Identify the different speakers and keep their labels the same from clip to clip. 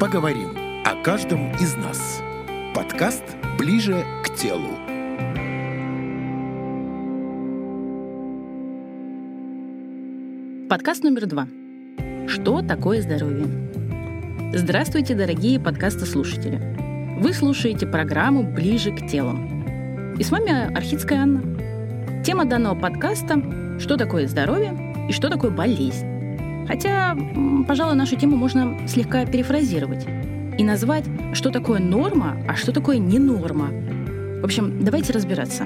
Speaker 1: Поговорим о каждом из нас. Подкаст «Ближе к телу».
Speaker 2: Подкаст номер два. Что такое здоровье? Здравствуйте, дорогие подкастослушатели. Вы слушаете программу «Ближе к телу». И с вами Архидская Анна. Тема данного подкаста – что такое здоровье и что такое болезнь. Хотя, пожалуй, нашу тему можно слегка перефразировать и назвать, что такое норма, а что такое не норма. В общем, давайте разбираться.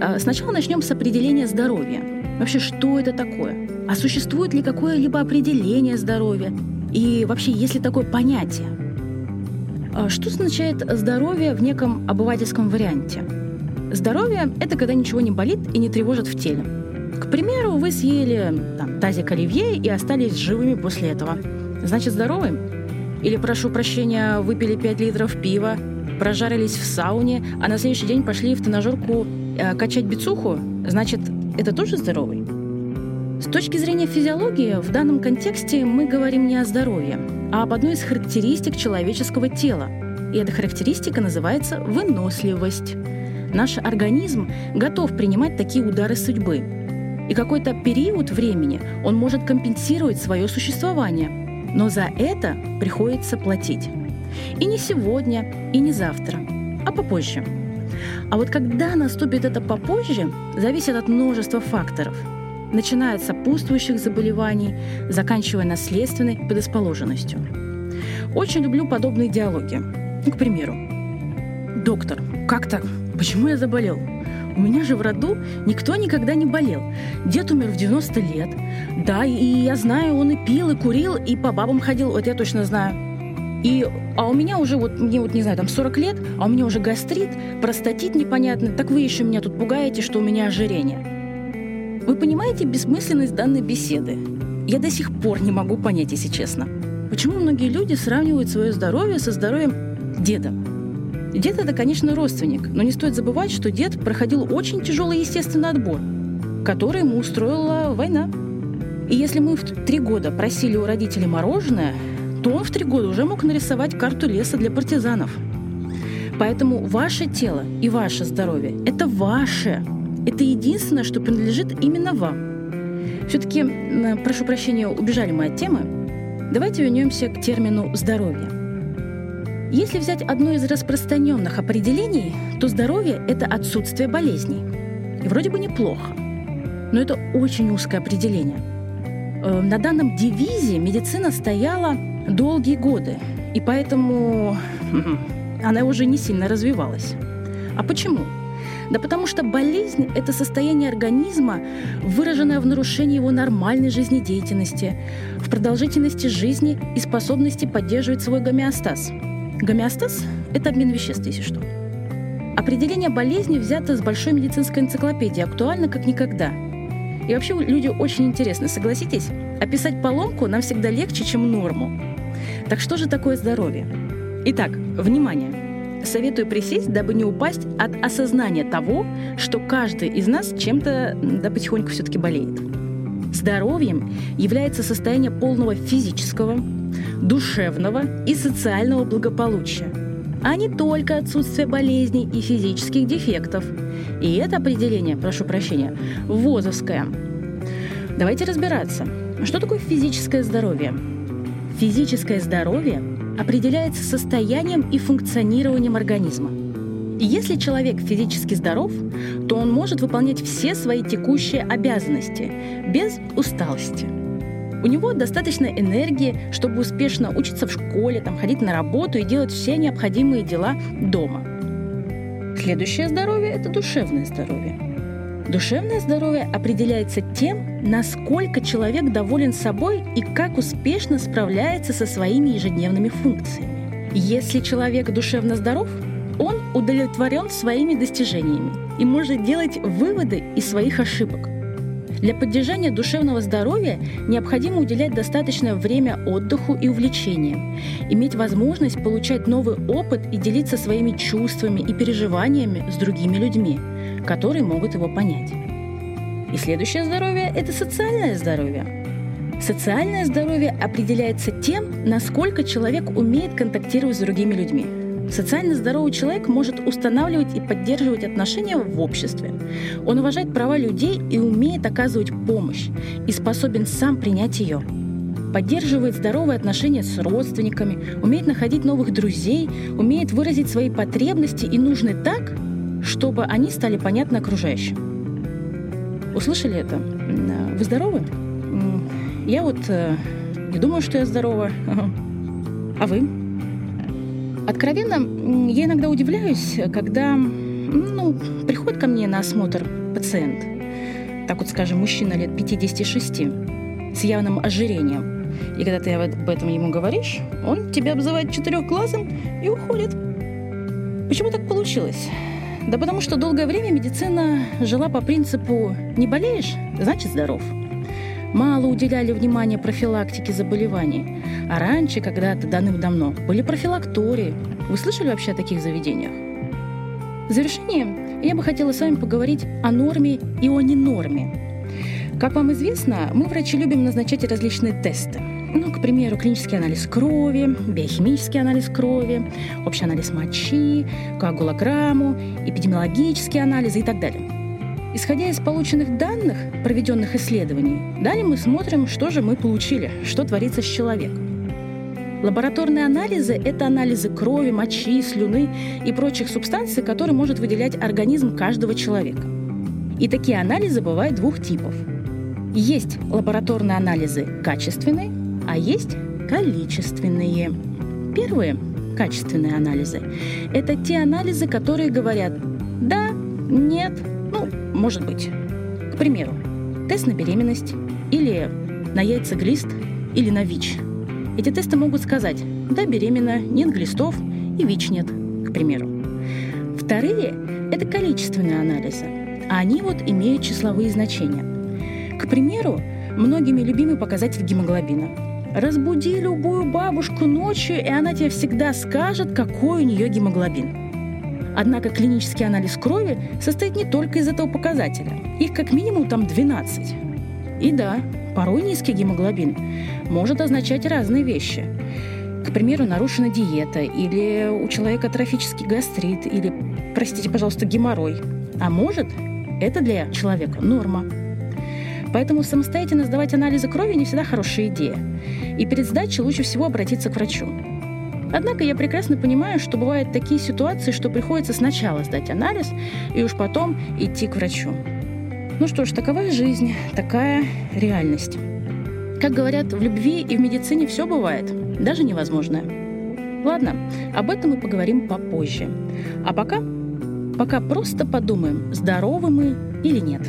Speaker 2: А, сначала начнем с определения здоровья. Вообще, что это такое? А существует ли какое-либо определение здоровья? И вообще, есть ли такое понятие? А что означает здоровье в неком обывательском варианте? Здоровье – это когда ничего не болит и не тревожит в теле. К примеру, вы съели там, тазик оливье и остались живыми после этого. Значит, здоровы? Или, прошу прощения, выпили 5 литров пива, прожарились в сауне, а на следующий день пошли в тренажерку э, качать бицуху? Значит, это тоже здоровый? С точки зрения физиологии, в данном контексте мы говорим не о здоровье, а об одной из характеристик человеческого тела. И эта характеристика называется выносливость. Наш организм готов принимать такие удары судьбы. И какой-то период времени он может компенсировать свое существование. Но за это приходится платить. И не сегодня, и не завтра, а попозже. А вот когда наступит это попозже, зависит от множества факторов – начиная от сопутствующих заболеваний, заканчивая наследственной предрасположенностью. Очень люблю подобные диалоги. Ну, к примеру, «Доктор, как так? Почему я заболел? У меня же в роду никто никогда не болел. Дед умер в 90 лет. Да, и я знаю, он и пил, и курил, и по бабам ходил, вот я точно знаю. И, а у меня уже, вот мне вот, не знаю, там 40 лет, а у меня уже гастрит, простатит непонятный. Так вы еще меня тут пугаете, что у меня ожирение. Вы понимаете бессмысленность данной беседы? Я до сих пор не могу понять, если честно. Почему многие люди сравнивают свое здоровье со здоровьем деда? Дед – это, конечно, родственник, но не стоит забывать, что дед проходил очень тяжелый естественный отбор, который ему устроила война. И если мы в три года просили у родителей мороженое, то он в три года уже мог нарисовать карту леса для партизанов. Поэтому ваше тело и ваше здоровье – это ваше, это единственное, что принадлежит именно вам. Все-таки, прошу прощения, убежали мы от темы. Давайте вернемся к термину «здоровье». Если взять одно из распространенных определений, то здоровье – это отсутствие болезней. И вроде бы неплохо. Но это очень узкое определение. Э, на данном девизе медицина стояла долгие годы, и поэтому она уже не сильно развивалась. А почему? Да потому что болезнь – это состояние организма, выраженное в нарушении его нормальной жизнедеятельности, в продолжительности жизни и способности поддерживать свой гомеостаз. Гомеостаз – это обмен веществ, если что. Определение болезни взято с большой медицинской энциклопедии, актуально как никогда. И вообще люди очень интересны, согласитесь? Описать поломку нам всегда легче, чем норму. Так что же такое здоровье? Итак, внимание! Советую присесть, дабы не упасть от осознания того, что каждый из нас чем-то, да потихоньку все-таки болеет. Здоровьем является состояние полного физического, душевного и социального благополучия, а не только отсутствие болезней и физических дефектов. И это определение, прошу прощения, ВОЗовское. Давайте разбираться. Что такое физическое здоровье? Физическое здоровье определяется состоянием и функционированием организма. И если человек физически здоров, то он может выполнять все свои текущие обязанности без усталости. У него достаточно энергии, чтобы успешно учиться в школе, там, ходить на работу и делать все необходимые дела дома. Следующее здоровье – это душевное здоровье. Душевное здоровье определяется тем, насколько человек доволен собой и как успешно справляется со своими ежедневными функциями. Если человек душевно здоров, удовлетворен своими достижениями и может делать выводы из своих ошибок. Для поддержания душевного здоровья необходимо уделять достаточное время отдыху и увлечениям, иметь возможность получать новый опыт и делиться своими чувствами и переживаниями с другими людьми – которые могут его понять. И следующее здоровье – это социальное здоровье. Социальное здоровье определяется тем, насколько человек умеет контактировать с другими людьми. Социально здоровый человек может устанавливать и поддерживать отношения в обществе. Он уважает права людей и умеет оказывать помощь, и способен сам принять ее. Поддерживает здоровые отношения с родственниками, умеет находить новых друзей, умеет выразить свои потребности и нужны так, чтобы они стали понятны окружающим. Услышали это? Вы здоровы? Я вот э, не думаю, что я здорова. А вы? Откровенно, я иногда удивляюсь, когда ну, приходит ко мне на осмотр пациент, так вот скажем, мужчина лет 56, с явным ожирением. И когда ты об этом ему говоришь, он тебя обзывает четырехглазым и уходит. Почему так получилось? Да потому что долгое время медицина жила по принципу «не болеешь, значит здоров». Мало уделяли внимания профилактике заболеваний. А раньше, когда-то давным-давно, были профилактории. Вы слышали вообще о таких заведениях? В завершение я бы хотела с вами поговорить о норме и о ненорме. Как вам известно, мы, врачи, любим назначать различные тесты. Ну, к примеру, клинический анализ крови, биохимический анализ крови, общий анализ мочи, коагулограмму, эпидемиологические анализы и так далее. Исходя из полученных данных, проведенных исследований, далее мы смотрим, что же мы получили, что творится с человеком. Лабораторные анализы – это анализы крови, мочи, слюны и прочих субстанций, которые может выделять организм каждого человека. И такие анализы бывают двух типов. Есть лабораторные анализы качественные, а есть количественные. Первые качественные анализы – это те анализы, которые говорят «да», «нет», «ну, может быть». К примеру, тест на беременность или на яйцеглист или на ВИЧ. Эти тесты могут сказать «да, беременна», «нет глистов» и ВИЧ нет, к примеру. Вторые – это количественные анализы, а они вот имеют числовые значения. К примеру, многими любимый показатель гемоглобина – Разбуди любую бабушку ночью, и она тебе всегда скажет, какой у нее гемоглобин. Однако клинический анализ крови состоит не только из этого показателя. Их как минимум там 12. И да, порой низкий гемоглобин может означать разные вещи. К примеру, нарушена диета, или у человека трофический гастрит, или, простите, пожалуйста, геморрой. А может, это для человека норма. Поэтому самостоятельно сдавать анализы крови не всегда хорошая идея. И перед сдачей лучше всего обратиться к врачу. Однако я прекрасно понимаю, что бывают такие ситуации, что приходится сначала сдать анализ и уж потом идти к врачу. Ну что ж, такова жизнь, такая реальность. Как говорят, в любви и в медицине все бывает, даже невозможное. Ладно, об этом мы поговорим попозже. А пока, пока просто подумаем, здоровы мы или нет.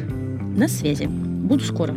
Speaker 2: На связи. Буду скоро.